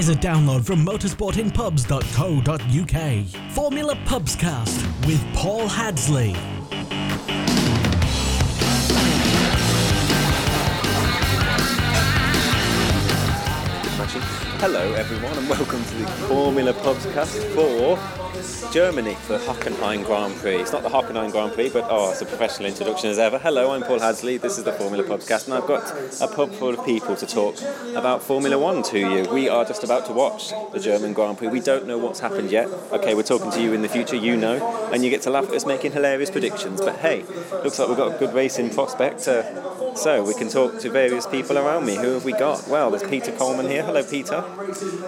Is a download from motorsportinpubs.co.uk. Formula Pubscast with Paul Hadsley. Hello, everyone, and welcome to the Formula Pubscast for Germany for the Hockenheim Grand Prix. It's not the Hockenheim Grand Prix, but oh, it's a professional introduction as ever. Hello, I'm Paul Hadsley. This is the Formula Podcast, and I've got a pub full of people to talk about Formula One to you. We are just about to watch the German Grand Prix. We don't know what's happened yet. Okay, we're talking to you in the future, you know, and you get to laugh at us making hilarious predictions. But hey, looks like we've got a good race in prospect. Uh, so we can talk to various people around me. Who have we got? Well, there's Peter Coleman here. Hello, Peter.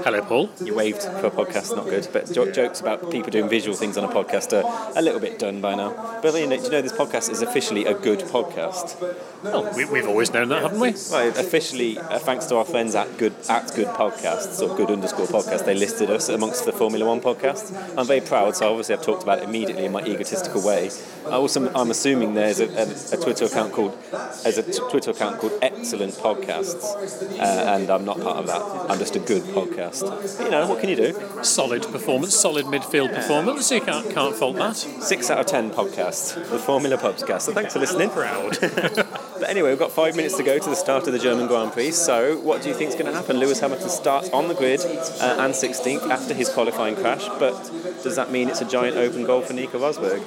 Hello, Paul. You waved for a podcast, not good, but jo- jokes about people doing visual things on a podcast are a little bit done by now. But you know, do you know this podcast is officially a good podcast? Well, we, we've always known that, haven't we? Well, officially, uh, thanks to our friends at Good at Good Podcasts or Good underscore Podcast, they listed us amongst the Formula One podcasts. I'm very proud, so obviously I've talked about it immediately in my egotistical way. I also, I'm assuming there's a, a, a Twitter account called there's a t- Twitter account called Excellent Podcasts, uh, and I'm not part of that. I'm just a good podcast. But, you know, what can you do? Solid performance, solid midfield performance. You can't, can't fault that. Six out of ten podcast, the Formula Pubscast. So thanks for listening. Proud. But anyway, we've got five minutes to go to the start of the German Grand Prix. So, what do you think is going to happen? Lewis Hamilton starts on the grid uh, and 16th after his qualifying crash, but does that mean it's a giant open goal for Nico Rosberg?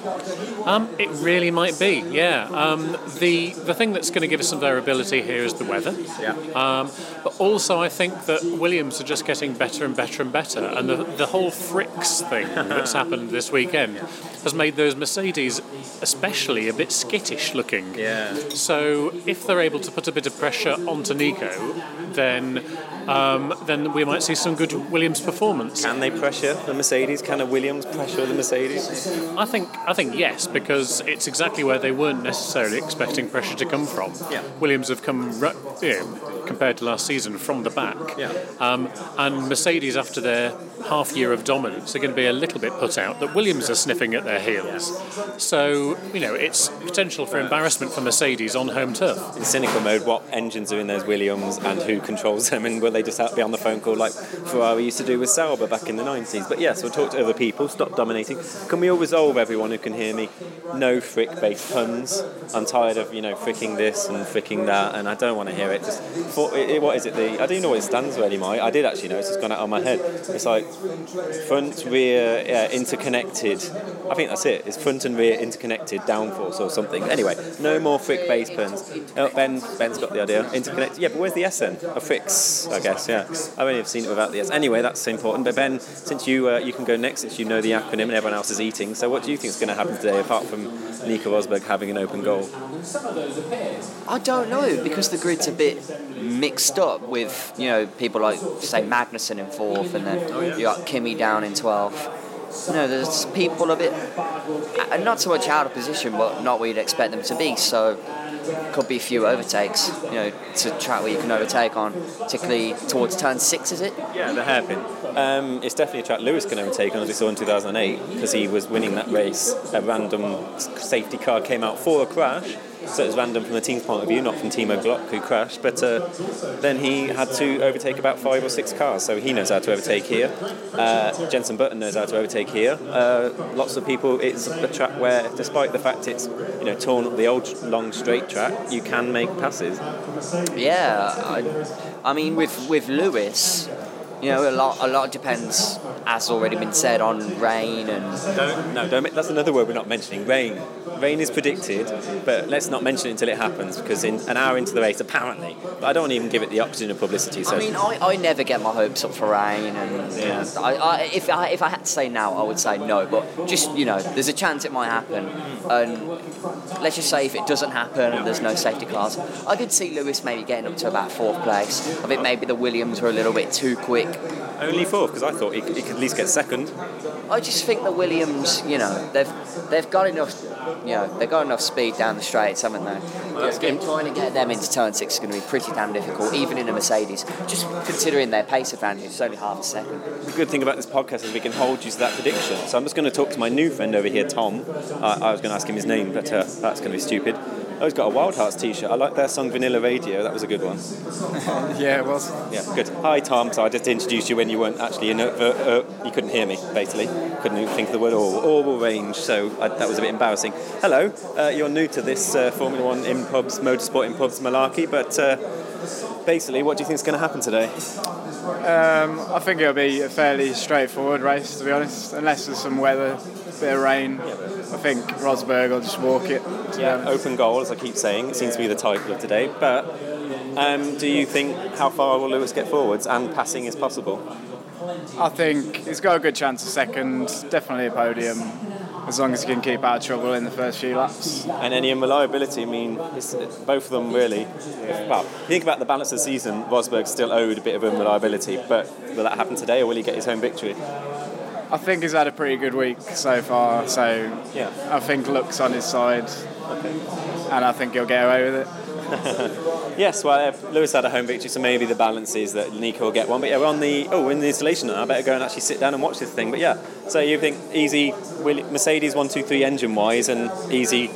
Um, it really might be, yeah. Um, the the thing that's going to give us some variability here is the weather. Yeah. Um, but also, I think that Williams are just getting better and better and better, and the, the whole Fricks thing that's happened this weekend has made those Mercedes, especially, a bit skittish looking. Yeah. So if they're able to put a bit of pressure onto Nico, then um, then we might see some good Williams performance. Can they pressure the Mercedes? Can a Williams pressure the Mercedes? I think I think yes, because it's exactly where they weren't necessarily expecting pressure to come from. Yeah. Williams have come, ru- you know, compared to last season, from the back. Yeah. Um, and Mercedes, after their half year of dominance, are going to be a little bit put out that Williams are sniffing at their heels. So you know, it's potential for embarrassment for Mercedes on home In cynical mode, what engines are in those Williams and who controls them? And will they just be on the phone call like Ferrari used to do with Sauber back in the 90s? But yes, we'll talk to other people, stop dominating. Can we all resolve, everyone who can hear me, no frick based puns? I'm tired of, you know, fricking this and fricking that, and I don't want to hear it. Just for, it, what is it? The I don't know what it stands for anymore. I did actually know. It's just gone out of my head. It's like front, rear, yeah, interconnected. I think that's it. It's front and rear interconnected downforce or something. Anyway, no more frick based puns. Oh, ben, Ben's got the idea. Interconnected. Yeah, but where's the S then? A fricks, I guess. Yeah, I've only ever seen it without the S. Anyway, that's important. But Ben, since you uh, you can go next, since you know the acronym and everyone else is eating. So what do you think is going to happen today, apart from Nico Rosberg having an open goal? I don't know because the grid's a bit mixed up with you know people like say Magnussen in fourth and then you got Kimi down in twelfth. You know, there's people a bit not so much out of position, but not where you'd expect them to be. So could be a few overtakes. You know, to track where you can overtake on, particularly towards turn six. Is it? Yeah, the hairpin. Um, it's definitely a track Lewis can overtake on, as we saw in 2008, because he was winning that race. A random safety car came out for a crash, so it was random from the team's point of view, not from Timo Glock, who crashed. But uh, then he had to overtake about five or six cars, so he knows how to overtake here. Uh, Jensen Button knows how to overtake here. Uh, lots of people, it's a track where, despite the fact it's you know torn up the old long straight track, you can make passes. Yeah, I, I mean with with Lewis, you know, a lot a lot depends, as already been said, on rain and Don't, no, don't. That's another word we're not mentioning. Rain. Rain is predicted, but let's not mention it until it happens because in an hour into the race, apparently. But I don't want to even give it the opportunity of publicity. So I mean, I, I never get my hopes up for rain, and know, I, I, if I if I had to say now, I would say no. But just you know, there's a chance it might happen, and let's just say if it doesn't happen and there's no safety cars, I could see Lewis maybe getting up to about fourth place. I think maybe the Williams were a little bit too quick. Only fourth because I thought he, he could at least get second. I just think the Williams, you know, they've they've got enough, you know, they've got enough speed down the straights, haven't they? Getting- good. trying to get them into turn six is going to be pretty damn difficult, even in a Mercedes. Just considering their pace advantage, it's only half a second. The good thing about this podcast is we can hold you to that prediction. So I'm just going to talk to my new friend over here, Tom. Uh, I was going to ask him his name, but uh, that's going to be stupid. Oh, he's got a Wildhearts t-shirt. I like their song Vanilla Radio. That was a good one. Yeah, it was. Yeah, good. Hi, Tom. So I just introduced you when you weren't actually in. A, uh, you couldn't hear me, basically. Couldn't think of the word all. All range. So I, that was a bit embarrassing. Hello. Uh, you're new to this uh, Formula One in pubs, motorsport in pubs malarkey, but uh, basically, what do you think is going to happen today? Um, I think it'll be a fairly straightforward race, to be honest, unless there's some weather, bit of rain. I think Rosberg will just walk it. Yeah, open goal, as I keep saying. It seems to be the title of today. But um, do you think how far will Lewis get forwards and passing is possible? I think he's got a good chance of second, definitely a podium, as long as he can keep out of trouble in the first few laps. And any unreliability, I mean, it's, it's both of them really. If, well, think about the balance of the season, Rosberg still owed a bit of unreliability, but will that happen today or will he get his home victory? I think he's had a pretty good week so far, so Yeah. I think luck's on his side, and I think he'll get away with it. Yes, well, uh, Lewis had a home victory, so maybe the balance is that Nico will get one. But yeah, we're on the oh, we're in the installation now. I better go and actually sit down and watch this thing. But yeah, so you think easy Will- Mercedes one two three engine wise and easy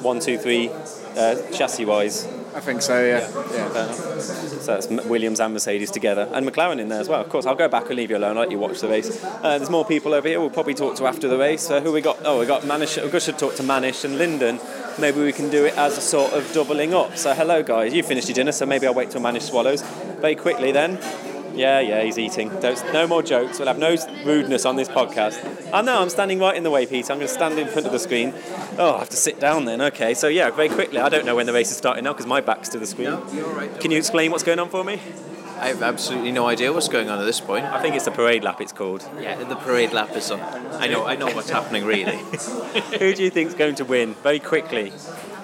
one two three uh, chassis wise. I think so, yeah. yeah. Enough. So that's Williams and Mercedes together, and McLaren in there as well. Of course, I'll go back and leave you alone. I'll let you watch the race. Uh, there's more people over here. We'll probably talk to after the race. Uh, who we got? Oh, we got Manish. We should talk to Manish and Linden. Maybe we can do it as a sort of doubling up. So hello guys, you finished your dinner, so maybe I'll wait till Manish swallows. Very quickly then. Yeah, yeah, he's eating. Don't, no more jokes. We'll have no rudeness on this podcast. Oh, I know, I'm standing right in the way, Peter. I'm going to stand in front of the screen. Oh, I have to sit down then. Okay, so yeah, very quickly. I don't know when the race is starting now because my back's to the screen. No, you're right. Can you explain what's going on for me? I have absolutely no idea what's going on at this point. I think it's the parade lap. It's called. Yeah, the parade lap is on. I know, I know what's happening really. Who do you think's going to win? Very quickly.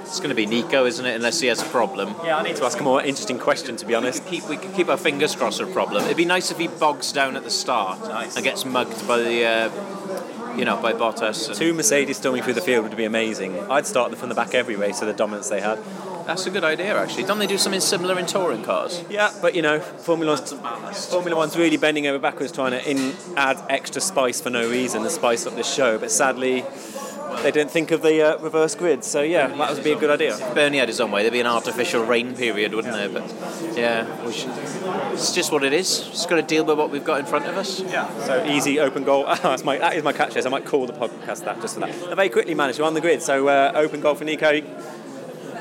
It's going to be Nico, isn't it? Unless he has a problem. Yeah, I need to ask a more interesting question, to be honest. Keep, we can keep our fingers crossed for a problem. It'd be nice if he bogs down at the start Nice. and gets mugged by the, uh, you know, by Bottas. Two Mercedes storming through the field would be amazing. I'd start them from the back every race, so the dominance they had. That's a good idea, actually. Don't they do something similar in touring cars? Yeah, but you know, Formula One's, Formula One's really bending over backwards trying to in, add extra spice for no reason to spice up this show. But sadly, they didn't think of the uh, reverse grid. So yeah, that would be a good idea. If Bernie had his own way, there'd be an artificial rain period, wouldn't there? But yeah, we should, it's just what it is. Just got to deal with what we've got in front of us. Yeah. So easy open goal. That's my, that is my catchphrase. I might call the podcast that just for that. And very quickly, Manish. We're on the grid. So uh, open goal for Nico.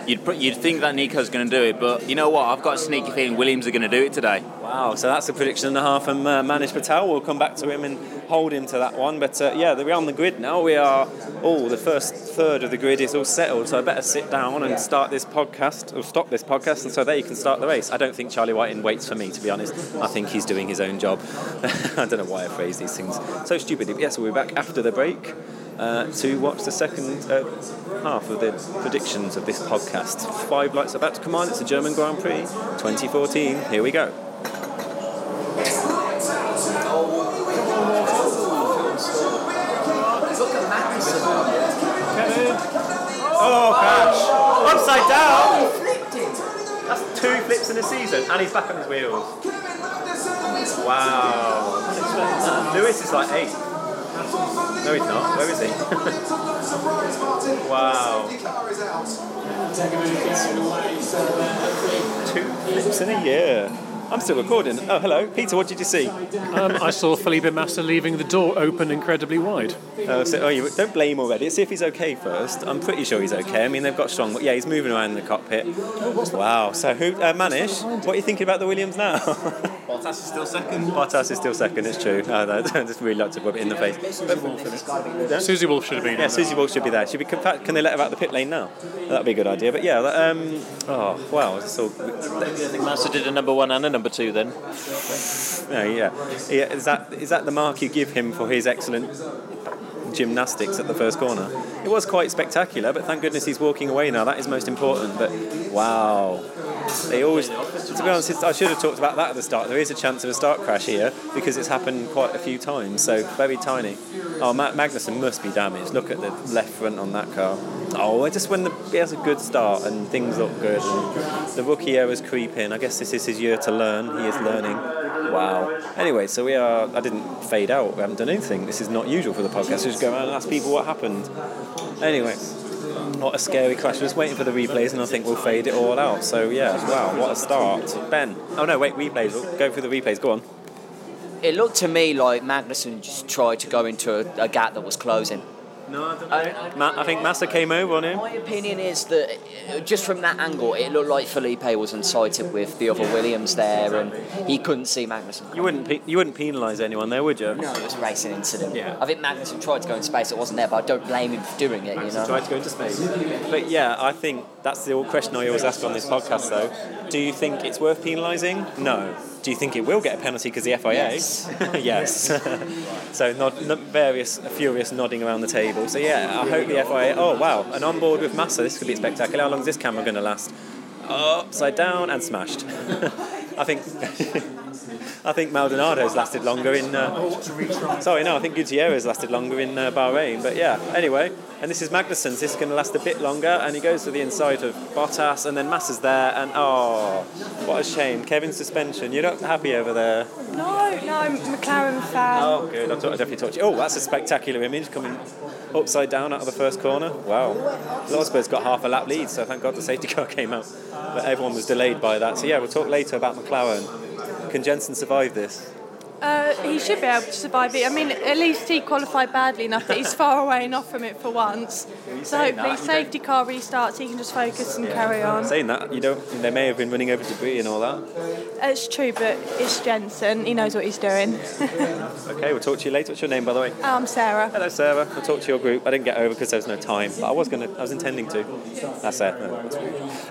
You'd, you'd think that Nico's going to do it, but you know what? I've got a sneaky feeling Williams are going to do it today. Wow, so that's a prediction and a half from uh, Manish Patel. We'll come back to him and hold him to that one. But uh, yeah, we're on the grid now. We are, oh, the first third of the grid is all settled, so I better sit down and start this podcast, or stop this podcast, and so there you can start the race. I don't think Charlie Whiting waits for me, to be honest. I think he's doing his own job. I don't know why I phrase these things so stupidly. But yes, we'll be back after the break. Uh, to watch the second uh, half of the predictions of this podcast. Five lights about to come on. It's the German Grand Prix 2014. Here we go. Oh, crash! Upside down! That's two flips in a season, and he's back on his wheels. Wow. Lewis is like eight. No, he's not. Where is he? wow. Two flips in a year. I'm still recording. Oh, hello. Peter, what did you see? Um, I saw Felipe Massa leaving the door open incredibly wide. Oh, so, oh, you don't blame already. See if he's okay first. I'm pretty sure he's okay. I mean, they've got strong. Yeah, he's moving around in the cockpit. Wow. So, who? Uh, Manish, what are you thinking about the Williams now? Bottas is still second. Bottas is still second. It's true. Oh, no, just really like to rub it in the face. Susie Wolff should have been. There. Yeah, in Susie Wolff should be there. Should be. Can they let her out the pit lane now? That'd be a good idea. But yeah. that, Um, oh wow. It's all. I think Massa did a number one and a number two then. Yeah. yeah. Is that is that the mark you give him for his excellent gymnastics at the first corner? It was quite spectacular, but thank goodness he's walking away now. That is most important. But wow. They always, to be honest, I should have talked about that at the start. There is a chance of a start crash here because it's happened quite a few times, so very tiny. Oh, Ma- Magnussen must be damaged. Look at the left front on that car. Oh, just when the, he has a good start and things look good, and the rookie errors creep in. I guess this is his year to learn. He is learning. Wow. Anyway, so we are. I didn't fade out. We haven't done anything. This is not usual for the podcast. Just go around and ask people what happened. Anyway, what a scary crash. We're just waiting for the replays, and I think we'll fade it all out. So yeah, wow, what a start. Ben. Oh no, wait, replays. We'll go through the replays. Go on. It looked to me like Magnussen just tried to go into a, a gap that was closing. No, I don't know. Ma- I think Massa came over on him. My opinion is that uh, just from that angle, it looked like Felipe was incited with the other Williams there, and he couldn't see Magnussen. You wouldn't pe- you wouldn't penalise anyone there, would you? No, it was a racing incident. Yeah. I think Magnussen tried to go in space, it wasn't there, but I don't blame him for doing it. You know. Tried to go into space. But yeah, I think that's the old question I always ask on this podcast, though. Do you think it's worth penalising? No. Do you think it will get a penalty because the FIA? Yes. yes. so nod, nod, various furious nodding around the table. So yeah, I hope the FIA. Oh wow, an on board with Massa. This could be spectacular. How long is this camera going to last? Upside down and smashed. I think. I think Maldonado's lasted longer in. Uh, sorry, no, I think Gutierrez lasted longer in uh, Bahrain. But yeah, anyway, and this is Magnussen's. This is going to last a bit longer, and he goes to the inside of Bottas, and then Massa's there, and oh, what a shame. Kevin's suspension. You're not happy over there. No, no, I'm McLaren fan. Oh, good. I, thought I definitely talked to you. Oh, that's a spectacular image coming upside down out of the first corner. Wow. Rosberg's got half a lap lead, so thank God the safety car came out. But everyone was delayed by that. So yeah, we'll talk later about McLaren. Can Jensen survive this? Uh, he should be able to survive it. I mean, at least he qualified badly enough that he's far away enough from it for once. So hopefully, safety car restarts, he can just focus and carry on. Saying that, you don't. They may have been running over debris and all that. It's true, but it's Jensen. He knows what he's doing. Okay, we'll talk to you later. What's your name, by the way? I'm Sarah. Hello, Sarah. We'll talk to your group. I didn't get over because there was no time, but I was gonna. I was intending to. That's it. No.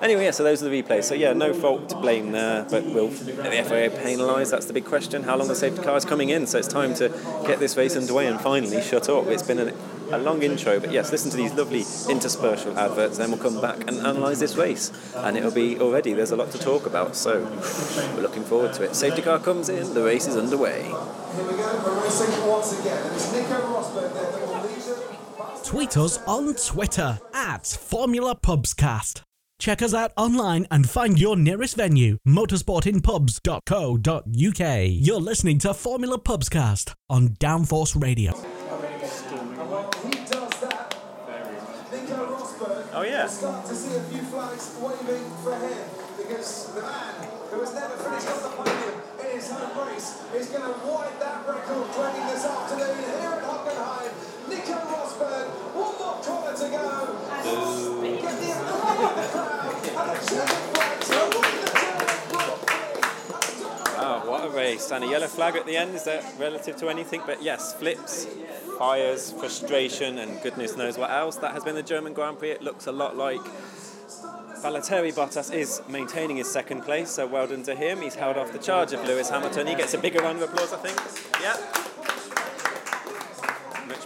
Anyway, yeah. So those are the replays. So yeah, no fault to blame there, but will the FIA penalise? That's the big question. How long the safety car is coming in? So it's time to get this race underway and finally shut up. It's been an, a long intro, but yes, listen to these lovely interspersal adverts. Then we'll come back and analyse this race, and it'll be already. There's a lot to talk about, so we're looking forward to it. Safety car comes in. The race is underway. Here we go, we're racing once again. It's Nico Rosberg there that will lead it. Tweet us on Twitter at Formula Pubscast. Check us out online and find your nearest venue, motorsportinpubs.co.uk. You're listening to Formula Pubscast on Downforce Radio. He does that. Nico Rosberg Oh yeah. start to see a few flags waving for him because the man who has never finished on the podium in his home race is going to wipe that record training this afternoon here at Hockenheim. Nico Rosberg, one more corner to go. Wow, what a race. And a yellow flag at the end, is that relative to anything? But yes, flips, fires, frustration, and goodness knows what else. That has been the German Grand Prix. It looks a lot like Valtteri Bottas is maintaining his second place, so well done to him. He's held off the charge of Lewis Hamilton. He gets a bigger round of applause, I think. Yeah.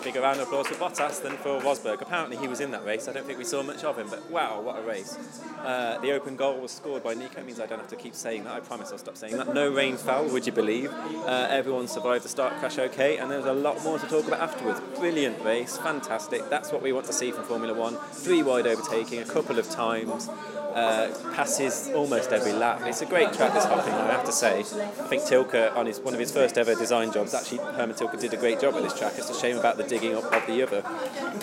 Bigger round of applause for Bottas than for Rosberg. Apparently, he was in that race. I don't think we saw much of him, but wow, what a race. Uh, the open goal was scored by Nico. It means I don't have to keep saying that. I promise I'll stop saying that. No rain fell, would you believe? Uh, everyone survived the start crash okay, and there was a lot more to talk about afterwards. Brilliant race, fantastic. That's what we want to see from Formula One. Three wide overtaking, a couple of times. Uh, passes almost every lap. It's a great track, this Hopping, I have to say. I think Tilke, on his one of his first ever design jobs, actually Hermann Tilke did a great job at this track. It's a shame about the digging up of the other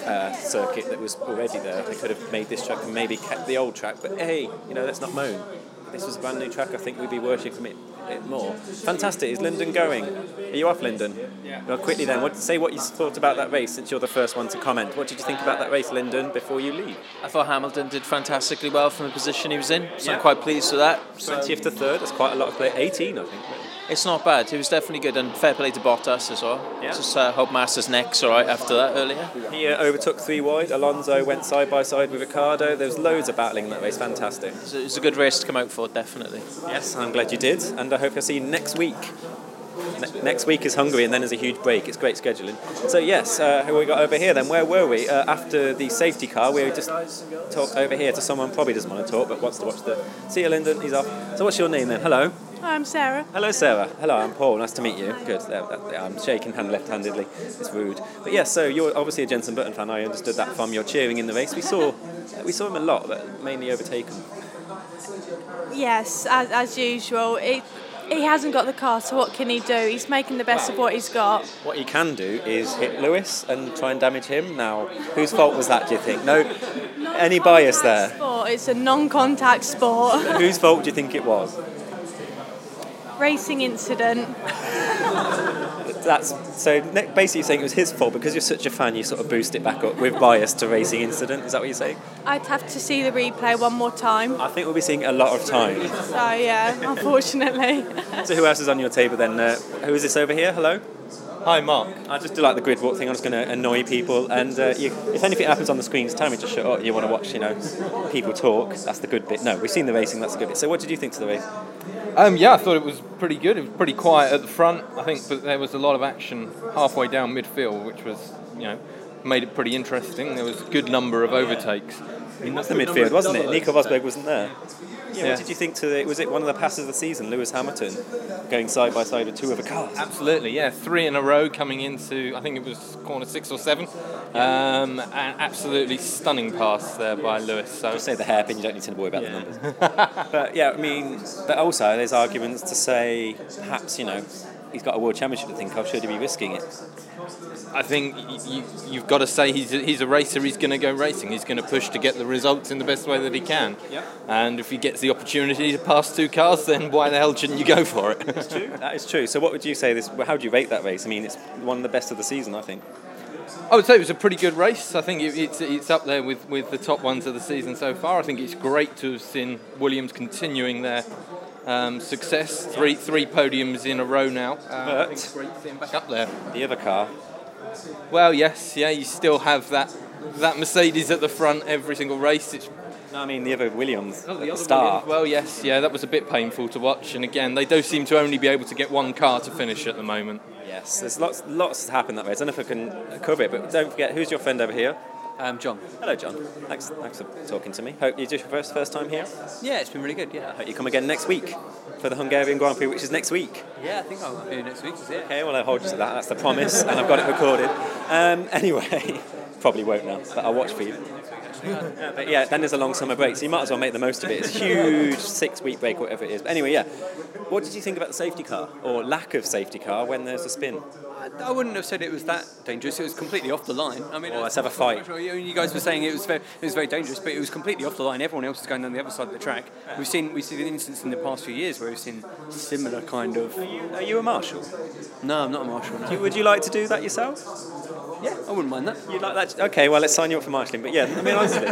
uh, circuit that was already there. They could have made this track and maybe kept the old track, but hey, you know, that's not moan. This was a brand new track. I think we'd be worshipping it, it more. Fantastic. Is Lyndon going? Are you off, Lyndon? Well, quickly then, what, say what you thought about that race since you're the first one to comment. What did you think about that race, Lyndon, before you leave? I thought Hamilton did fantastically well from the position he was in, so Yeah. I'm quite pleased with that. So 20th to third, that's quite a lot of play. 18, I think. It's not bad. He was definitely good, and fair play to Bottas as well. Yeah. Just uh, hope Massa's neck's all right after that earlier. He uh, overtook three wide. Alonso went side by side with Ricciardo. There was loads of battling in that race. Fantastic. So it was a good race to come out for, definitely. Yes, I'm glad you did, and I hope you'll see you next week. Ne- next week is Hungary, and then there's a huge break. It's great scheduling. So yes, uh, who we got over here then? Where were we uh, after the safety car? We just talked over here to someone probably doesn't want to talk, but wants to watch the. See you, Lyndon. He's off. So what's your name then? Hello. I'm Sarah. Hello, Sarah. Hello, I'm Paul. Nice to meet you. Good. Uh, I'm shaking hand left-handedly. It's rude. But yes, so you're obviously a Jensen Button fan. I understood that from your cheering in the race. We saw, we saw him a lot, but mainly overtaken. Yes, as, as usual. It, He hasn't got the car, so what can he do? He's making the best of what he's got. What he can do is hit Lewis and try and damage him. Now, whose fault was that? Do you think? No, any bias there? Sport. It's a non-contact sport. Whose fault do you think it was? Racing incident. That's so basically saying it was his fault because you're such a fan. You sort of boost it back up with bias to racing incident. Is that what you're saying? I'd have to see the replay one more time. I think we'll be seeing a lot of times. So yeah, unfortunately. So who else is on your table then? Uh, who is this over here? Hello. Hi, Mark. I just do like the grid walk thing. I'm just going to annoy people, and uh, you, if anything happens on the screens, tell me to shut up. You want to watch, you know, people talk. That's the good bit. No, we've seen the racing. That's the good bit. So, what did you think to the race? Um, yeah, I thought it was pretty good. It was pretty quiet at the front, I think, but there was a lot of action halfway down midfield, which was, you know, made it pretty interesting. There was a good number of overtakes. I mean, that's the midfield, wasn't it? Nico Rosberg wasn't there. Yeah, What did you think to the? Was it one of the passes of the season? Lewis Hamilton going side by side with two other cars. Absolutely, yeah. Three in a row coming into, I think it was corner six or seven. Um, an absolutely stunning pass there by Lewis. So Just say the hairpin. You don't need to worry about the numbers. but yeah, I mean, but also there's arguments to say perhaps you know he's got a world championship to think of. Should he be risking it? I think you, you've got to say he's a, he's a racer. He's going to go racing. He's going to push to get the results in the best way that he can. Yep. And if he gets the opportunity to pass two cars, then why the hell shouldn't you go for it? That's true. That is true. So what would you say this? How do you rate that race? I mean, it's one of the best of the season, I think. I would say it was a pretty good race. I think it, it's it's up there with, with the top ones of the season so far. I think it's great to have seen Williams continuing their um, success. Three three podiums in a row now. Uh, I think it's great to see him back up there. The other car. Well, yes, yeah, you still have that that Mercedes at the front every single race. It's No, I mean the other Williams Oh, at the the start. Williams, Well, yes, yeah, that was a bit painful to watch. And again, they do seem to only be able to get one car to finish at the moment. Yes, there's lots lots that happened that way. I don't know if I can cover it, but don't forget who's your friend over here. Um, John. Hello, John. Thanks, thanks for talking to me. Hope you just your first first time here. Yeah, it's been really good. Yeah. I hope you come again next week for the Hungarian Grand Prix, which is next week. Yeah, I think I'll be next week. Is it? Okay, well, I'll hold you to that. That's the promise, and I've got it recorded. Um, anyway, probably won't now, but I'll watch for you. Yeah, but yeah, then there's a long summer break, so you might as well make the most of it. It's a huge six week break, whatever it is. But anyway, yeah. What did you think about the safety car, or lack of safety car, when there's a spin? I wouldn't have said it was that dangerous. It was completely off the line. I mean, Well, let's have a fight. You you guys were saying it was very, it was very dangerous, but it was completely off the line. Everyone else was going down the other side of the track. We've seen we've seen an instance in the past few years where we've seen similar kind of. Are you a marshal? No, I'm not a marshal. You- Would you like to do that yourself? Yeah, I wouldn't mind that. You'd like that? Okay, well, let's sign you up for marshalling. But yeah, I mean, honestly,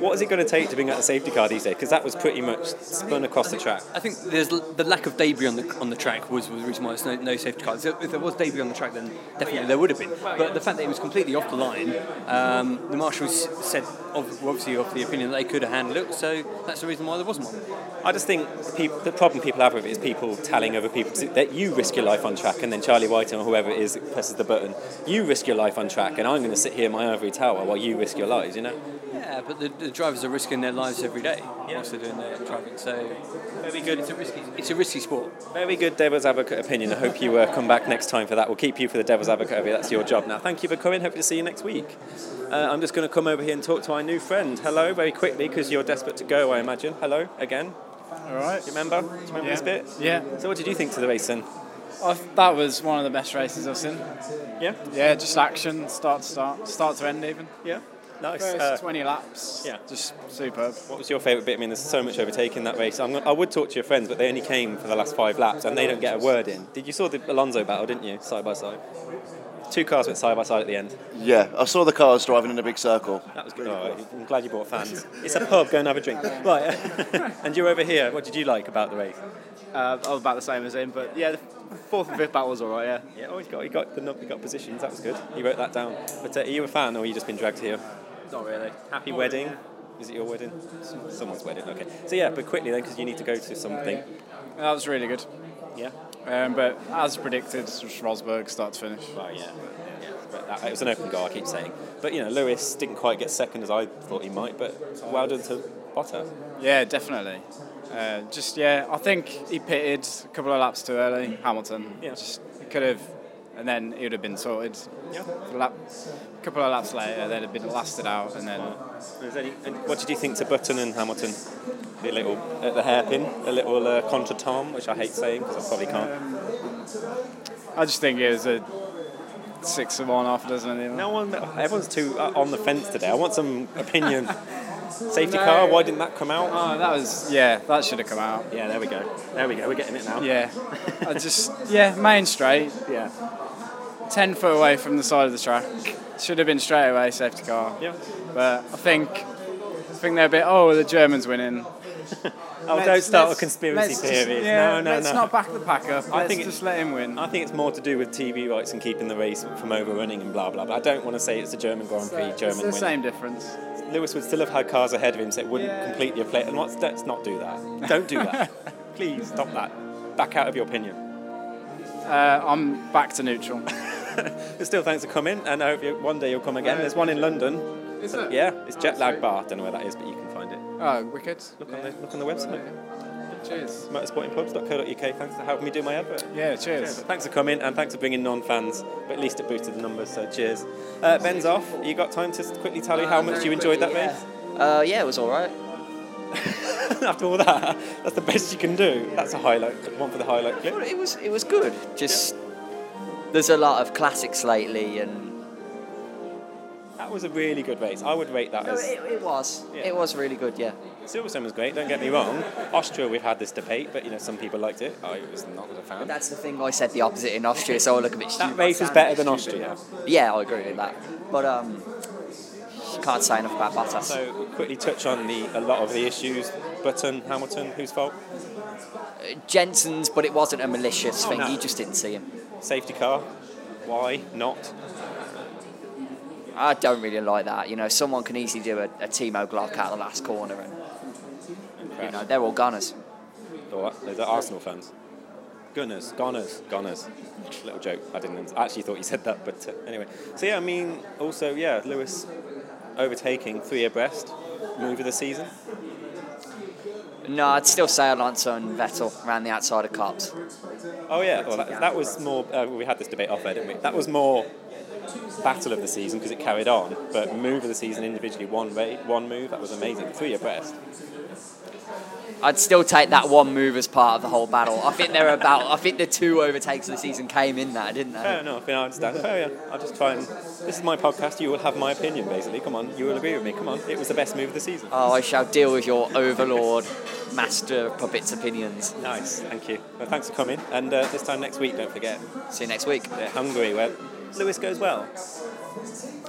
what is it going to take to bring out a safety car these days? Because that was pretty much spun across the track. I think there's l- the lack of debris on the on the track was, was the reason why there's no, no safety cars. If there was debris on the track, then definitely there would have been. But the fact that it was completely off the line, um, the marshals said obviously of the opinion that they could have handled it. So that's the reason why there wasn't one. I just think the problem people have with it is people telling other people that you risk your life on track, and then Charlie White or whoever it is presses the button, you risk your life on track, and I'm going to sit here in my ivory tower while you risk your lives. You know. Yeah, but the, the drivers are risking their lives every day whilst they're doing their driving. So very good. It's a risky it's a risky sport. Very good devil's advocate opinion. I hope you uh, come back next time for that. We'll keep you for the devil's advocate over. That's your job now. Thank you for coming. Hope to see you next week. Uh, I'm just going to come over here and talk to our new friend. Hello, very quickly, because you're desperate to go, I imagine. Hello, again. All right. Do you remember? Do you remember Yeah. this bit? Yeah. So, what did you think to the race then? I, that was one of the best races I've seen. Yeah? Yeah, just action, start to start, start to end even. Yeah. Nice. First Uh, 20 laps. Yeah. Just superb. What was your favourite bit? I mean, there's so much overtaking that race. I'm, I would talk to your friends, but they only came for the last five laps, and they don't get a word in. Did you saw the Alonso battle, didn't you, side by side? Two cars went side by side at the end. Yeah, I saw the cars driving in a big circle. That was good. Oh, I'm glad you brought fans. It's a pub. Go and have a drink. Right. and you're over here. What did you like about the race? Uh, I was about the same as him, but yeah, the fourth and fifth battle was all right. Yeah. Yeah. Oh, he got he got the he got positions. That was good. He wrote that down. But uh, are you a fan, or you just been dragged here? Not really. Happy wedding. Is it your wedding? Someone's wedding. Okay. So yeah, but quickly then, because you need to go to something. That was really good. Yeah. Um, but as predicted, just Rosberg start to finish. Oh yeah. Yeah. But that, it was an open goal. I keep saying. But you know, Lewis didn't quite get second as I thought he might. But well done to Bottas. Yeah, definitely. Uh, just yeah, I think he pitted a couple of laps too early. Hamilton. Yeah. Just he could have and then it would have been sorted. Yeah. A lap, couple of laps later, they'd have been lasted out, and then. Is any, and what did you think to Button and Hamilton? The little at the hairpin, a little uh, contretemps, which I hate saying because I probably can't. I just think it was a six of one half a dozen of the other. No one, everyone's too uh, on the fence today. I want some opinion. Safety car, why didn't that come out? Oh, that was yeah, that should have come out. Yeah, there we go. There we go. We're getting it now. Yeah, I just yeah, main straight. Yeah, ten foot away from the side of the track. Should have been straight away safety car. Yeah, but I think I think they're a bit. Oh, the Germans winning. Oh, Let's- don't start a conspiracy theory. yeah, no, no, let's no. not back the pack up. I Let's think just let him win. I think it's more to do with TV rights and keeping the race from overrunning and blah blah. But I don't want to say it's a German Grand Prix. It's German the winning. same difference. Lewis would still have had cars ahead of him, so it wouldn't completely have played. And let's, let's not do that. Don't do that. Please stop that. Back out of your opinion. Uh, I'm back to neutral. But still, thanks for coming, and I hope you, one day you'll come again. There's one in London. Is it? Yeah, it's Oh, Jet Lag sweet. Bar. Don't know where that is, but you can find it. Oh, wicked. Look on the look on the website. Cheers. Motorsportinpubs.co.uk. Thanks for helping me do my advert. Yeah, cheers. Thanks for coming and thanks for bringing non-fans, but at least it boosted the numbers. So cheers. Uh, Ben's off. You got time to quickly tell me how much you enjoyed that race? Uh, yeah, it was all right. After all that, that's the best you can do. That's a highlight. One for the highlight clip. It was it was good. Just there's a lot of classics lately, and That was a really good race. I would rate that No, as. it, it was. It was really good. Yeah. Silverstone was great. Don't get me wrong. Austria, we've had this debate, but you know some people liked it. I was not a fan. But that's the thing. I said the opposite in Austria, so I look a bit stupid. That race was better than Austria. Yeah, I agree with that. But um, can't say enough about Bottas. So quickly touch on the a lot of the issues. Button, Hamilton, whose fault? Jensen's, but it wasn't a malicious thing. no. You just didn't see him. Safety car. Why not? I don't really like that. You know, someone can easily do a, a Timo Glock out of the last corner, and you know they're all gunners. Those are Arsenal fans. Gunners, Gunners, Gunners. Little joke. I didn't. I actually thought you said that, but uh, anyway. So yeah, I mean, also yeah, Lewis overtaking three abreast, move of the season. No, I'd still say Alonso and Vettel around the outside of Copse. Oh yeah, well that, that was more. Uh, we had this debate off air, didn't we? That was more battle of the season because it carried on. But move of the season individually, one ra- one move, that was amazing. Three abreast. I'd still take that one move as part of the whole battle. I think they're about. I think the two overtakes of the season came in that, didn't they? Fair enough. I understand. Oh yeah, I'll just try and. This is my podcast. You will have my opinion, basically. Come on, you will agree with me. Come on, it was the best move of the season. Oh, I shall deal with your overlord, master of puppets opinions. Nice, thank you. Well, thanks for coming. And uh, this time next week, don't forget. See you next week. Yeah, Hungary, where Lewis goes well.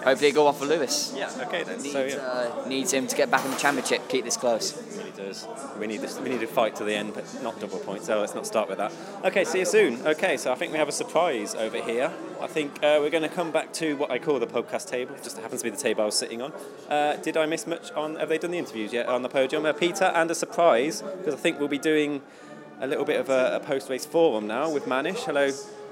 Hopefully, it go off for Lewis. Yeah. Okay then. Needs, So yeah. uh, needs him to get back in the championship. Keep this close. really does. We need this. We need to fight to the end, but not double points. So let's not start with that. Okay, see you soon. Okay, so I think we have a surprise over here. I think uh, we're going to come back to what I call the podcast table. Just happens to be the table I was sitting on. Uh, did I miss much on? Have they done the interviews yet on the podium? Uh, Peter and a surprise because I think we'll be doing a little bit of a, a post-race forum now with Manish. Hello.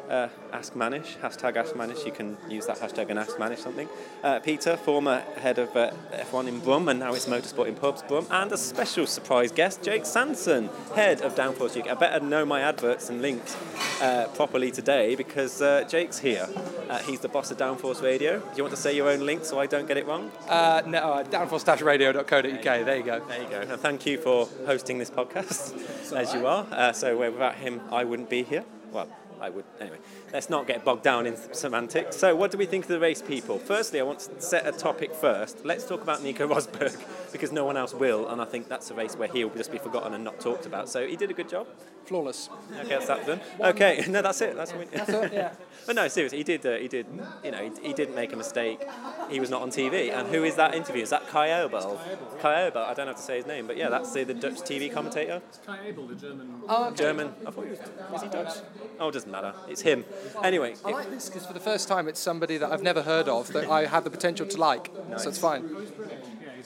Uh, ask Manish, hashtag Ask Manish. You can use that hashtag and ask Manish something. Uh, Peter, former head of uh, F1 in Brum, and now it's Motorsport in Pubs Brum, and a special surprise guest, Jake Sanson, head of Downforce UK. I better know my adverts and links uh, properly today because uh, Jake's here. Uh, he's the boss of Downforce Radio. Do you want to say your own link so I don't get it wrong? Uh, no, uh, downforce-radio.co.uk. There you go. There you go. And thank you for hosting this podcast, as you are. Uh, so without him, I wouldn't be here. Well, I would. Anyway, let's not get bogged down in semantics. So, what do we think of the race, people? Firstly, I want to set a topic first. Let's talk about Nico Rosberg because no one else will, and I think that's a race where he'll just be forgotten and not talked about. So, he did a good job. Flawless. Okay, that's that done. Okay, no, that's it. That's, what That's it, yeah. but no, seriously, he did. Uh, he did. You know, he, he didn't make a mistake. He was not on TV. And who is that interview? Is that Kai Obel? Kai Obel. I don't have to say his name, but yeah, that's the, the Dutch TV commentator. Kai Ebel, the German. Oh, okay. German. I thought he was. Was he Dutch? Oh, it doesn't matter. It's him. Anyway, I like this because for the first time it's somebody that I've never heard of that I have the potential to like, so it's fine.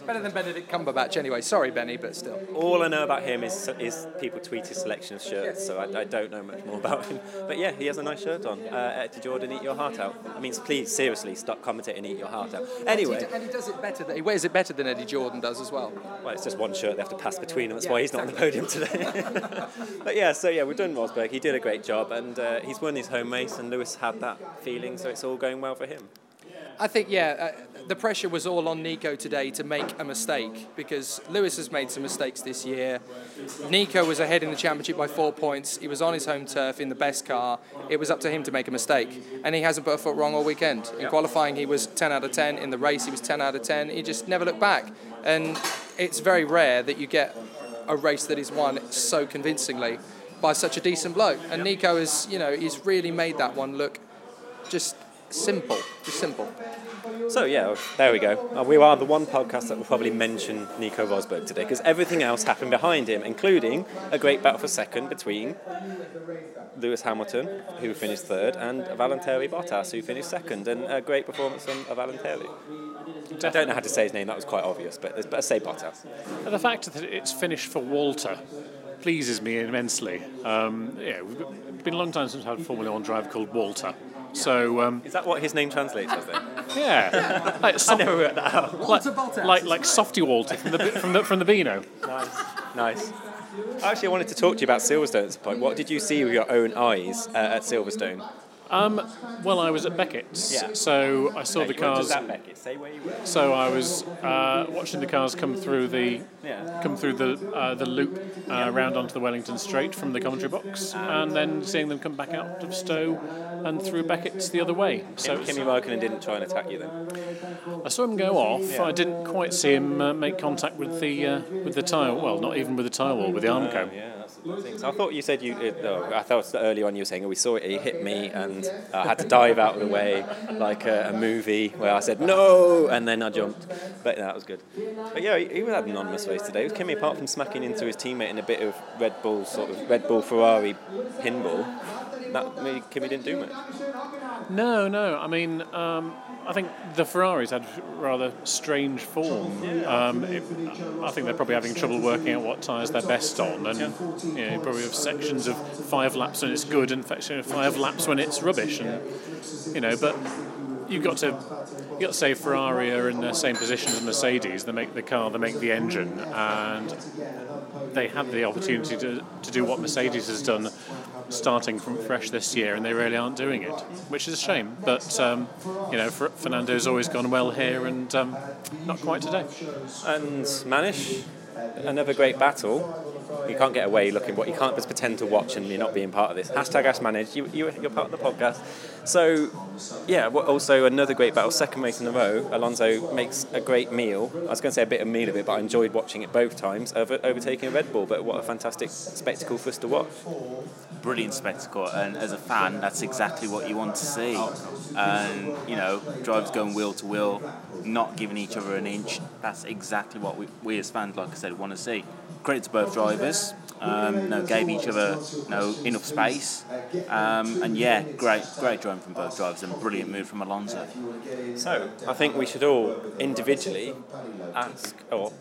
Better than Benedict Cumberbatch, anyway. Sorry, Benny, but still. All I know about him is is people tweet his selection of shirts, so I, I don't know much more about him. But yeah, he has a nice shirt on. Uh, Eddie Jordan, eat your heart out. I mean, please, seriously, stop commentating and eat your heart out. Anyway, And he, and he does it better. Than, he wears it better than Eddie Jordan does as well. well, it's just one shirt they have to pass between them. That's why he's not on the podium today. but yeah, so yeah, we've done Rosberg. He did a great job, and uh, he's won his home race, and Lewis had that feeling, so it's all going well for him. I think, yeah, uh, the pressure was all on Nico today to make a mistake because Lewis has made some mistakes this year. Nico was ahead in the championship by four points. He was on his home turf in the best car. It was up to him to make a mistake, and he hasn't put a foot wrong all weekend. In qualifying, he was 10 out of 10. In the race, he was 10 out of 10. He just never looked back, and it's very rare that you get a race that is won so convincingly by such a decent bloke. And Nico is, you know, he's really made that one look just simple, just simple. So yeah, there we go. Uh, we are the one podcast that will probably mention Nico Rosberg today because everything else happened behind him, including a great battle for second between Lewis Hamilton, who finished third, and Valenteri Bottas, who finished second, and a great performance from Valenteri. I don't know how to say his name. That was quite obvious, but let's say Bottas. And the fact that it's finished for Walter pleases me immensely. Um, yeah, we've been a long time since I've had a Formula One driver called Walter. So um, Is that what his name translates as then? yeah, like, I never worked that out. like, like like Softy Walter from the from the from the Beano. Nice, nice. Actually, I wanted to talk to you about Silverstone at this point. What did you see with your own eyes uh, at Silverstone? Um, well, I was at Becketts, Yeah. so I saw No, the cars. just at Beckett. Say where you were. So I was uh, watching the cars come through the Yeah. come through the uh, the loop uh, round onto the Wellington Straight from the commentary box, and then seeing them come back out of Stowe and through Becketts the other way. So Kim, it's- Kimi didn't try and attack you then. I saw him go off. I didn't quite see him uh, make contact with the uh, with the tyre. Well, not even with the tyre wall, with the Armco. Yeah, that's the thing. So I thought you said you. Uh, I thought early on you were saying, oh, we saw it, he hit me, and I had to dive out of the way like a, a movie where I said no, and then I jumped. But that was good. But yeah, he, he had an anonymous race today. It was Kimi, apart from smacking into his teammate in a bit of Red Bull sort of Red Bull Ferrari pinball. That Kimi didn't do much. No, no. I mean, um, I think the Ferraris had rather strange form. Um, it, I think they're probably having trouble working out what tyres they're best on, and you know, probably have sections of five laps when it's good and five laps when it's rubbish, and you know, but. You've got to, you got to say Ferrari are in the same position as Mercedes. They make the car, they make the engine, and they have the opportunity to, to do what Mercedes has done starting from fresh this year, and they really aren't doing it, which is a shame. But um, you know, Fer- Fernando's always gone well here, and um, not quite today. And Manish, another great battle. You can't get away looking what you can't just pretend to watch and you're not being part of this. Hashtag Ask Manish. You, you, you're part of the podcast. So, yeah, also another great battle, second race in a row. Alonso makes a great meal. I was going to say a bit of meal of it, but I enjoyed watching it both times, over, overtaking a Red Bull. But what a fantastic spectacle for us to watch. brilliant spectacle, and as a fan, that's exactly what you want to see. And you know, drivers going wheel to wheel, not giving each other an inch. That's exactly what we, we as fans, like I said, want to see. Credit to both drivers. Um, you know, gave each other you know, enough space, um, and yeah, great, great driving from both drivers, and brilliant move from Alonso. So, I think we should all individually ask or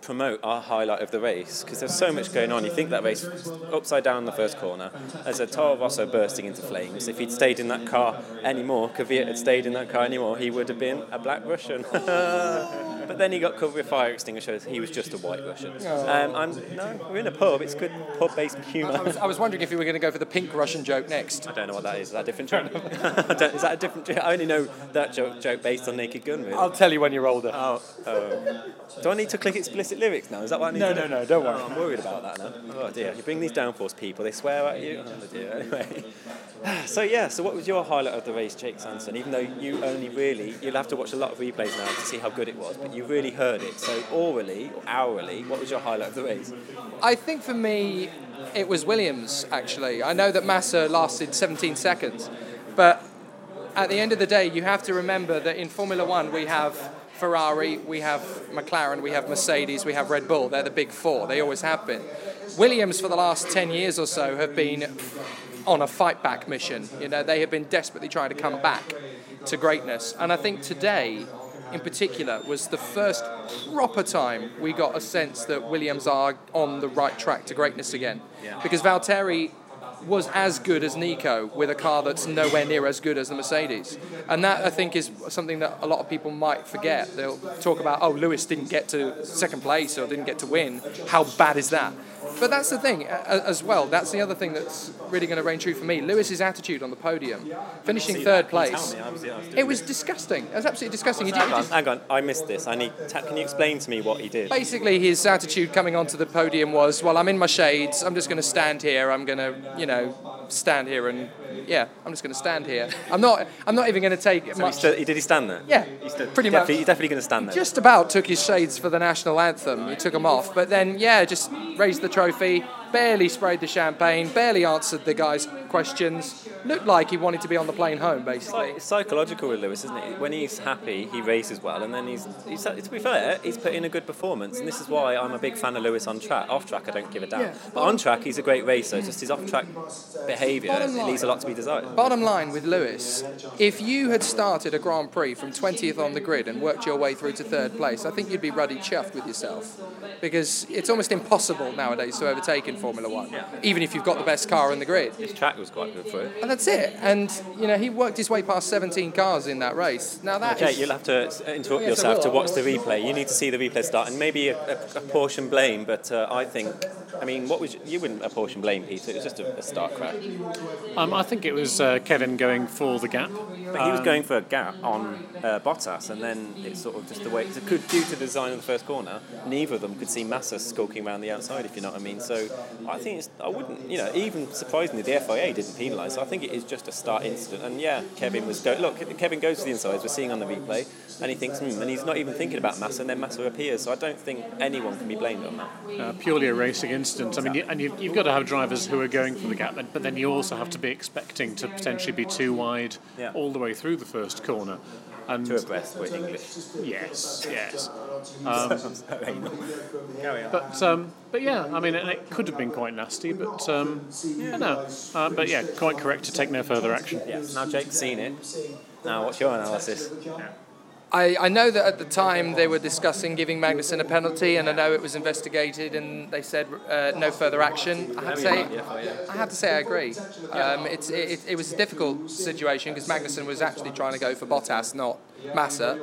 promote our highlight of the race because there's so much going on. You think that race upside down in the first corner. There's a Toro Rosso bursting into flames. If he'd stayed in that car anymore, Kvyat had stayed in that car anymore, he would have been a black Russian. but then he got covered with fire extinguishers. He was just a white Russian. Um, I'm, no, we're in a pub. It's good pub-based humour. I was, I was wondering if you were going to go for the pink Russian joke next. I don't know what that is. Is that a different joke? Is that a different joke? I only know that joke, joke based on Naked Gun. Really. I'll tell you when you're older. Oh, oh. Do I need to click explicit lyrics now? Is that what I need No, no, no, don't worry. Oh, I'm worried about that now. Oh dear, you bring these downforce people, they swear at you. Oh dear, anyway. So yeah, so what was your highlight of the race, Jake Sanson? Even though you only really, you'll have to watch a lot of replays now to see how good it was, but you really heard it. So orally or hourly, what was your highlight of the race? I think for me, it was Williams, actually. I know that Massa lasted 17 seconds, but at the end of the day, you have to remember that in Formula One, we have Ferrari, we have McLaren, we have Mercedes, we have Red Bull. They're the big four, they always have been. Williams, for the last 10 years or so, have been on a fight back mission. You know, they have been desperately trying to come back to greatness. And I think today, in particular was the first proper time we got a sense that Williams are on the right track to greatness again. Yeah. Because Valtteri was as good as Nico with a car that's nowhere near as good as the Mercedes. And that, I think, is something that a lot of people might forget. They'll talk about, oh, Lewis didn't get to second place or didn't get to win. How bad is that? But that's the thing as well. That's the other thing that's really going to reign true for me. Lewis's attitude on the podium, finishing third? Place. me? I was- I was It was disgusting. It was absolutely disgusting. He did- Hang on, hang on, I missed this. I need. Ta- can you explain to me what he did? Basically, his attitude coming onto the podium was, "Well, I'm in my shades. I'm just going to stand here. I'm going to, you know, stand here and yeah, I'm just going to stand here. I'm not. I'm not even going to take So he much." stood, he, did he stand there? Yeah, he stood, pretty much. He's definitely going to stand there. Just about took his shades for the national anthem. He took them off, but then yeah, just raised the trophy. Barely sprayed the champagne. Barely answered the guy's questions. Looked like he wanted to be on the plane home, basically. It's psychological with Lewis, isn't it? When he's happy, he races well, and then he's, he's to be fair, he's put in a good performance, and this is why I'm a big fan of Lewis on track. Off track, I don't give a damn. Yeah. But on track, he's a great racer. Just his off track behaviour leaves a lot to be desired. Bottom line with Lewis, if you had started a Grand Prix from 20th on the grid and worked your way through to third place, I think you'd be ruddy chuffed with yourself. Because it's almost impossible nowadays to overtake in Formula One, even if you've got the best car in the grid. His track was quite good for it. And that's it. And, you know, he worked his way past 17 cars in that race. Now that Okay, is- you'll have to interrupt Yes, yourself to watch the replay. You need to see the replay start, and maybe a, a, a portion blame. But uh, I think, I mean, what was you wouldn't apportion blame, Peter? It was just a, a start crash. Um, I think it was uh, Kevin going for the gap. But he was Um, going for a gap on uh, Bottas, and then it's sort of just the way. It's good due to the design of the first corner. Neither of them could see Massa skulking around the outside, if you know what I mean. So I think it's. I wouldn't, you know, even surprisingly, the FIA didn't penalise. So I think it is just a start incident. And yeah, Kevin was go. Look, Kevin goes to the insides. We're seeing on the replay, and he thinks, hmm, and he's not even thinking about Massa, and then Massa appears. So I don't think anyone can be blamed on that. uh, purely a racing incident. I mean, you, and you, you've got to have drivers who are going for the gap, but- then you also have to be expecting to potentially be too wide Yeah. all the way through the first corner. And abreast, we're English. Yes, yes. Um, but um, but yeah, I mean, it, it could have been quite nasty, but um, yeah, no. Uh, but yeah, quite correct to take no further action. Yes. Now Jake's seen it. Now, what's your analysis? I, I know that at the time they were discussing giving Magnussen a penalty, and I know it was investigated, and they said uh, no further action. I have to say, I have to say, I agree. Um, it's, it, it was a difficult situation because Magnussen was actually trying to go for Bottas, not Massa.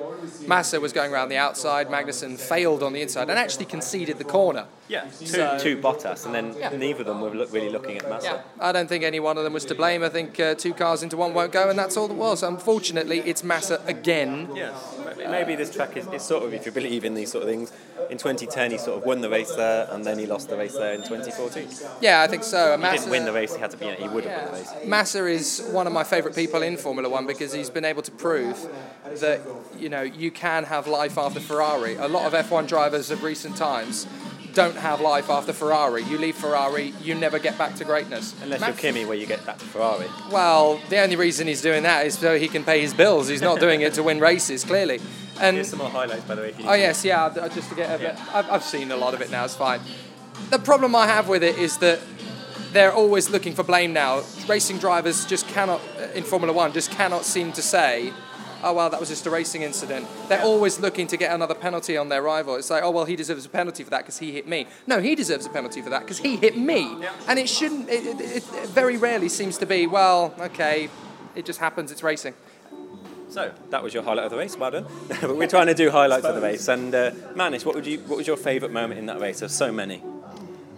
Massa was going around the outside. Magnussen failed on the inside and actually conceded the corner. Yeah, two, So- two Bottas, and then Yeah. neither of them were look, really looking at Massa. Yeah, I don't think any one of them was to blame. I think uh, two cars into one won't go, and that's all it was. Unfortunately, it's Massa again. Yes, maybe this track is, is sort of, if you believe in these sort of things, in 2010 he sort of won the race there, and then he lost the race there in 2014. Yeah, I think so. He Massa, didn't win the race, he had to be, he would have won the race. Massa is one of my favourite people in Formula One because he's been able to prove that you know you can have life after Ferrari. A lot of F1 drivers of recent times don't have life after Ferrari. You leave Ferrari, you never get back to greatness. Unless Max- you're Kimi, where you get back to Ferrari. Well, the only reason he's doing that is so he can pay his bills. He's not doing it to win races, clearly. And Here's some more highlights, by the way. Oh yes, yeah. Just to get a bit, I've, I've seen a lot of it now. It's fine. The problem I have with it is that they're always looking for blame now. Racing drivers just cannot, in Formula One, just cannot seem to say, "Oh well, that was just a racing incident." They're always looking to get another penalty on their rival. It's like, "Oh well, he deserves a penalty for that because he hit me." No, he deserves a penalty for that because he hit me. And it shouldn't. It, it, it very rarely seems to be, "Well, okay, it just happens. It's racing." So that was your highlight of the race. Well done. but we're trying to do highlights of the race. And uh, Manish, what would you? What was your favourite moment in that race? There's so many.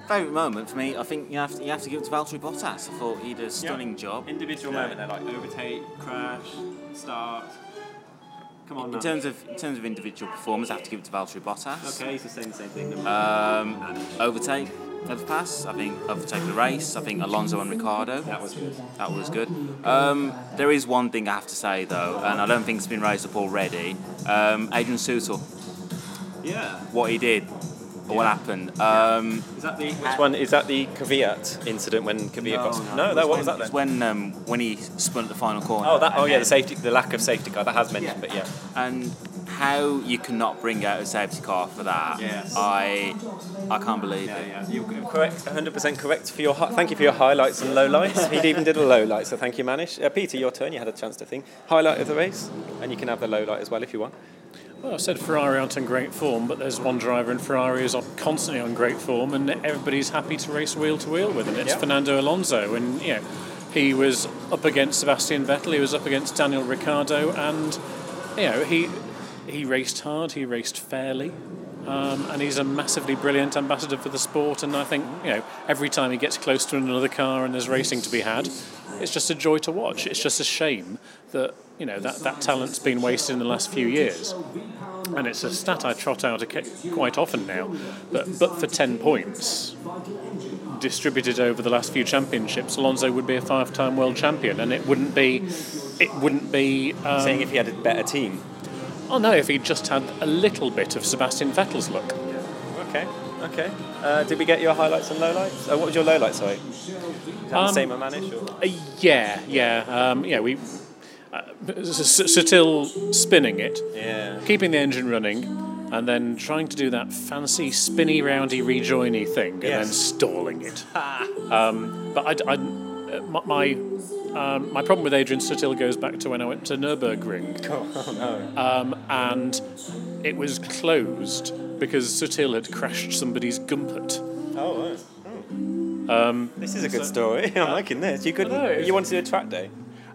Favourite moment for me, I think you have to, you have to give it to Valtteri Bottas. I thought he did a stunning job. Individual moment there, like overtake, crash, start. Come on, In terms of in terms of individual performance, I have to give it to Valtteri Bottas. Okay, he's just saying the same thing. Um, overtake, overpass. I think overtake the race. I think Alonso and Ricciardo. That was good. That was good. Um, there is one thing I have to say though, and I don't think it's been raised up already. Um, Adrian Sutil, Yeah. what he did, or what happened. Um, Is that the which one? Is that the Kvyat incident when Kvyat got? No, no. What was that then? It's when um, when he spun at the final corner. Oh, that. Oh, yeah. then- The safety, the lack of safety car that has mentioned, but yeah. and how you cannot bring out a safety car for that, Yes. I I can't believe it. Yeah, You're correct, 100% correct for your. hi- Thank you for your highlights and lowlights. he even did a lowlight, so thank you, Manish. Uh, Peter, your turn. You had a chance to think. Highlight of the race, and you can have the lowlight as well if you want. Well, I've said Ferrari aren't in great form, but there's one driver in Ferrari who's constantly on great form, and everybody's happy to race wheel to wheel with him. It's Yeah. Fernando Alonso, and you know, he was up against Sebastian Vettel, he was up against Daniel Ricciardo, and you know, he he raced hard, he raced fairly. Um, and he's a massively brilliant ambassador for the sport, and I think you know every time he gets close to another car and there's racing to be had, it's just a joy to watch. It's just a shame that you know that, that talent's been wasted in the last few years, and it's a stat I trot out quite often now. But but for ten points distributed over the last few championships, Alonso would be a five-time world champion, and it wouldn't be it wouldn't be um, Saying if he had a better team. Oh no, if he just had a little bit of Sebastian Vettel's look. Okay, okay. Uh, did we get your highlights and lowlights? Uh, what was your lowlight, sorry? That the Um, same at Manish? Or? Uh, yeah, yeah, um, yeah. We uh, S- S- Sutil spinning it, Yeah. keeping the engine running, and then trying to do that fancy spinny roundy rejoiny thing, and then stalling it. um, but I, I, uh, my my, um, my problem with Adrian Sutil goes back to when I went to Nurburgring. Oh, no. Um, and it was closed because Sutil had crashed somebody's Gumpert. Oh. Um, This is a good story. I'm liking this. You couldn't. Know. you wanted to do a track day?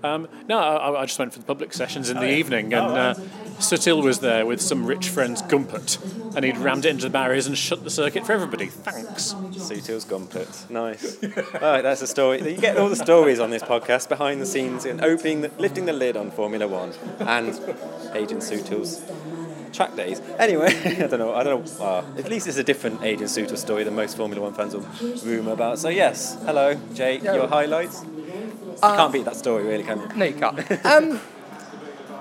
Um, no, I, I just went for the public sessions in Oh, the yeah. evening, Oh, and right. uh, Sutil was there with some rich friend's Gumpert, and he'd rammed it into the barriers and shut the circuit for everybody. Thanks. Sutil's Gumpert. Nice. all right, that's a story. You get all the stories on this podcast, behind the scenes, and opening, the, lifting the lid on Formula One, and Adrian Sutil's track days. Anyway, I don't know. I don't know. Uh, at least it's a different Agent Sutil story than most Formula One fans will rumour about. So yes, hello, Jake. Yeah. Your highlights. You can't beat that story, really, can you? No, you can't. Um,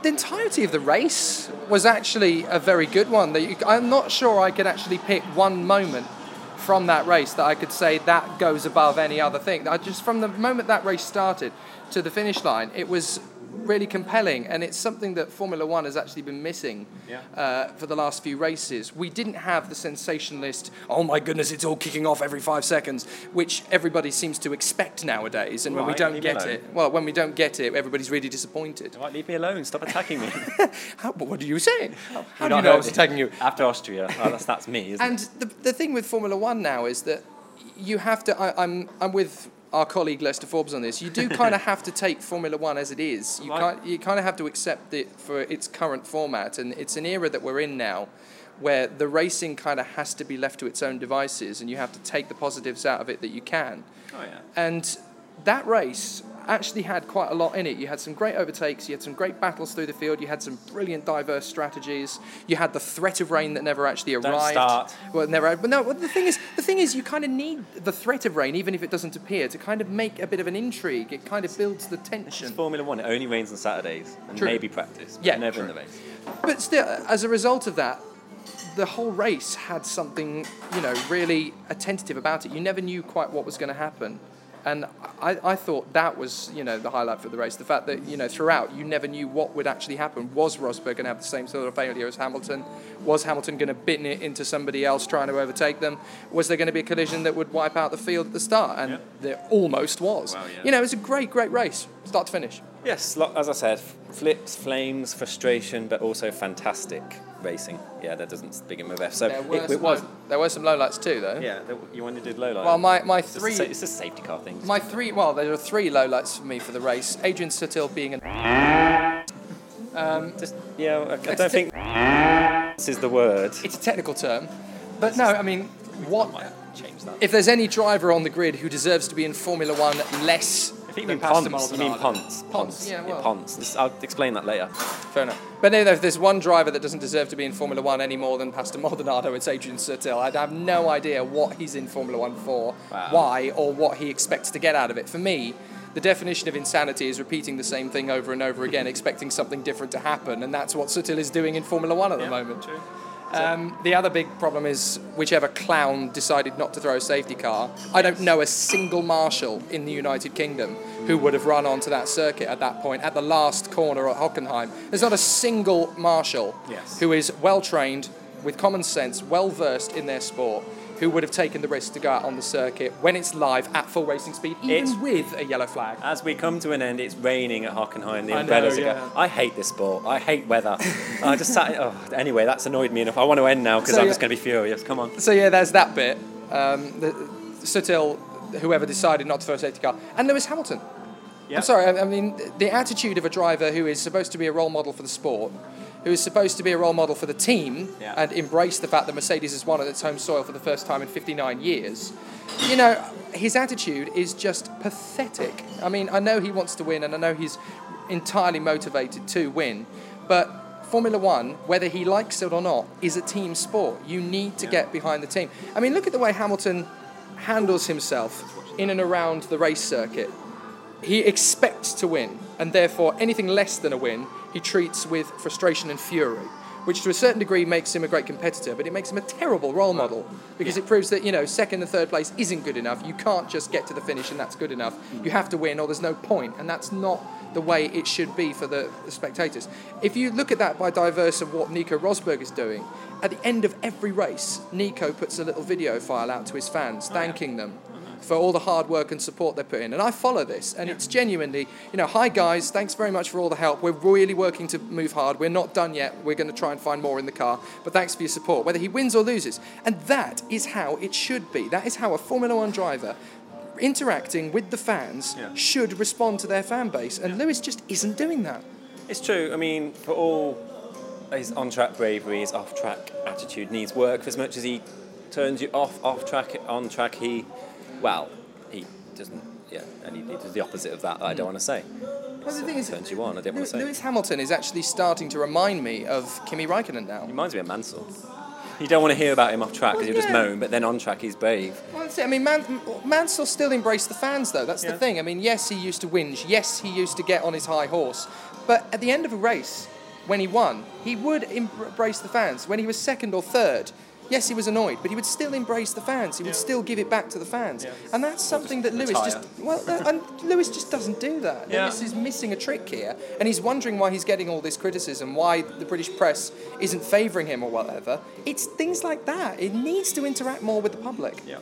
the entirety of the race was actually a very good one. I'm not sure I could actually pick one moment from that race that I could say that goes above any other thing. I just from the moment that race started to the finish line, it was really compelling, and it's something that Formula One has actually been missing Yeah. uh, for the last few races. We didn't have the sensationalist, oh my goodness, it's all kicking off every five seconds, which everybody seems to expect nowadays. And when we don't get it, well, when we don't get it, everybody's really disappointed. Right, leave me alone. Stop attacking me. How, what are you saying? How, how do you know I was attacking you? After Austria. Oh, that's, that's me, isn't And it? the, the thing with Formula One now is that you have to. I, I'm I'm with our colleague Lester Forbes on this. You do kind of have to take Formula One as it is. You can't. You kind of have to accept it for its current format, and it's an era that we're in now, where the racing kind of has to be left to its own devices, and you have to take the positives out of it that you can. Oh, yeah. And that race actually had quite a lot in it. You had some great overtakes, you had some great battles through the field, you had some brilliant diverse strategies. You had the threat of rain that never actually Don't arrived. start. Well, never. But no. Well, the thing is, the thing is, you kind of need the threat of rain, even if it doesn't appear, to kind of make a bit of an intrigue. It kind of builds the tension. It's Formula One, it only rains on Saturdays and True. maybe practice, but Yeah, never true. in the race. But still, as a result of that, the whole race had something, you know, really attentive about it. You never knew quite what was going to happen. And I, I thought that was, you know, the highlight for the race. The fact that, you know, throughout you never knew what would actually happen. Was Rosberg going to have the same sort of failure as Hamilton? Was Hamilton going to bin it into somebody else trying to overtake them? Was there going to be a collision that would wipe out the field at the start? And there almost was. Well, yeah. You know, it was a great, great race, start to finish. Yes, as I said, flips, flames, frustration, but also fantastic racing. Yeah, that doesn't begin with F. So There were, it, it some, was. low, there were some lowlights too, though. Yeah, there- you only did do low light. Well, my, my It's just a three. It's a safety car thing. My three, well, there are three lowlights for me for the race. Adrian Sutil being an. Um, Just, yeah, I, I don't te- think this is the word. it's a technical term, but no, I mean, what? Change that. If there's any driver on the grid who deserves to be in Formula One less I think you mean Pastor Ponce. You mean Maldonado- Ponce. Ponce, yeah, well. Ponce. This- I'll explain that later. Fair enough. But no, if there's one driver that doesn't deserve to be in Formula One any more than Pastor Maldonado, it's Adrian Sutil. I have no idea what he's in Formula One for, Wow. why, or what he expects to get out of it. For me, the definition of insanity is repeating the same thing over and over again, expecting something different to happen, and that's what Sutil is doing in Formula One at the moment. Um, the other big problem is whichever clown decided not to throw a safety car. I don't know a single marshal in the United Kingdom who would have run onto that circuit at that point, at the last corner at Hockenheim. There's not a single marshal Yes. who is well trained, with common sense, well versed in their sport, who would have taken the risk to go out on the circuit when it's live at full racing speed, even It's- with a yellow flag. As we come to an end, it's raining at Hockenheim. The I know, umbrellas are going. I hate this sport. I hate weather. I just sat. Oh, anyway, that's annoyed me enough. I want to end now because So, I'm yeah. just going to be furious. Come on. So yeah, there's that bit. Um, the, Sutil, whoever decided not to throw a safety car, and Lewis Hamilton. Yeah. I'm sorry. I, I mean, the attitude of a driver who is supposed to be a role model for the sport, who is supposed to be a role model for the team, Yeah. and embrace the fact that Mercedes has won on its home soil for the first time in 59 years. You know, his attitude is just pathetic. I mean, I know he wants to win, and I know he's entirely motivated to win, but Formula One, whether he likes it or not, is a team sport. You need to get behind the team. I mean, look at the way Hamilton handles himself in and around the race circuit. He expects to win, and therefore anything less than a win he treats with frustration and fury, which to a certain degree makes him a great competitor, but it makes him a terrible role model because it proves that you know second and third place isn't good enough. You can't just get to the finish and that's good enough. You have to win, or there's no point, and that's not the way it should be for the, the spectators. If you look at that by diverse of what Nico Rosberg is doing, at the end of every race, Nico puts a little video file out to his fans, oh, thanking them for all the hard work and support they put in. And I follow this, and it's genuinely, you know, hi guys, thanks very much for all the help. We're really working to move hard. We're not done yet. We're going to try and find more in the car, but thanks for your support, whether he wins or loses. And that is how it should be. That is how a Formula One driver. Interacting with the fans should respond to their fan base, and Lewis just isn't doing that. It's true. I mean, for all his on-track bravery, his off-track attitude needs work. For as much as he turns you off off track, on track, he, well, he doesn't. Yeah, and he, he does the opposite of that. I don't hmm. want to say. Well, the thing is, turns you on. I didn't want to say. Lewis Hamilton is actually starting to remind me of Kimi Raikkonen now. He reminds me of Mansell. You don't want to hear about him off track because Well, he'll just moan, but then on track he's brave. Well, that's it. I mean, Man- Mansell still embraced the fans, though. That's the thing. I mean, yes, he used to whinge. Yes, he used to get on his high horse. But at the end of a race, when he won, he would embrace the fans. When he was second or third, yes, he was annoyed, but he would still embrace the fans. He would still give it back to the fans. And that's something that Lewis retire. just well, uh, and Lewis just doesn't do that. Yeah. Lewis is missing a trick here, and he's wondering why he's getting all this criticism, why the British press isn't favouring him or whatever. It's things like that. It needs to interact more with the public. Yeah.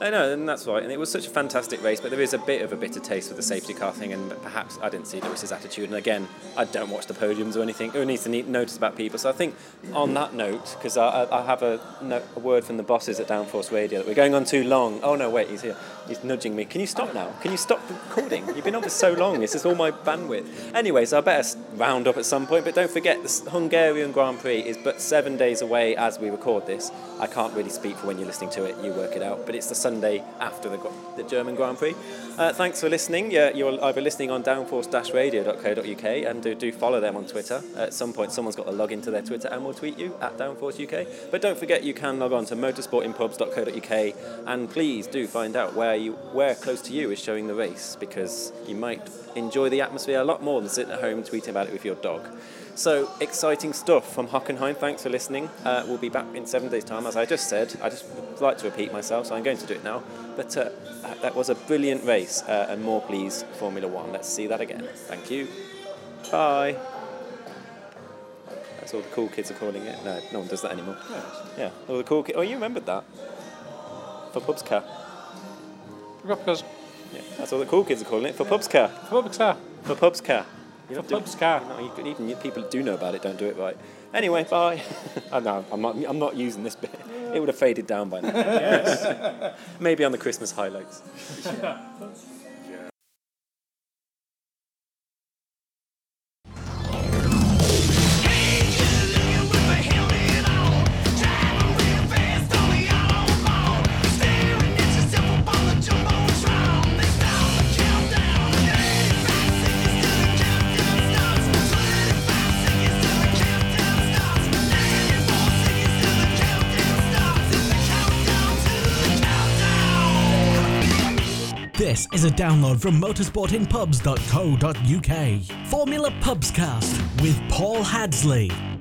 I know, and that's right. And it was such a fantastic race, but there is a bit of a bitter taste with the safety car thing, and perhaps I didn't see Lewis's attitude. And again, I don't watch the podiums or anything. Who needs to notice about people? So I think on that note, because I, I, have a, a word from the bosses at Downforce Radio that we're going on too long. Oh no, wait, he's here. He's nudging me. Can you stop now? Can you stop recording? You've been on for so long. This is all my bandwidth. Anyway, so I better round up at some point. But don't forget, the Hungarian Grand Prix is but seven days away as we record this. I can't really speak for when you're listening to it. You work it out. But it's the Sunday after the, the German Grand Prix. Uh, thanks for listening. Yeah, you're either listening on downforce-radio.co.uk and do, do follow them on Twitter. At some point, someone's got to log into their Twitter and we'll tweet you at downforceuk. But don't forget, you can log on to motorsportinpubs.co.uk and please do find out where you where close to you is showing the race because you might enjoy the atmosphere a lot more than sitting at home tweeting about it with your dog. So exciting stuff from Hockenheim. Thanks for listening. Uh, we'll be back in seven days' time, as I just said. I just like to repeat myself, so I'm going to do it now. But uh, that- was a brilliant race, uh, and more please, Formula One. Let's see that again. Thank you. Bye. That's all the cool kids are calling it. No, no one does that anymore. Yeah, all the cool kids. Oh, you remembered that for Pubscast. Because Yeah, that's all the cool kids are calling it for Pubscast. For Pubscast. For Pubscast. You For don't. You know, you could, even people who do know about it don't do it right. Anyway, bye. oh, no, I'm not. I'm not using this bit. It would have faded down by now. Yes. Maybe on the Christmas highlights. is a download from motorsportinpubs.co.uk. Formula Pubscast with Paul Hadsley.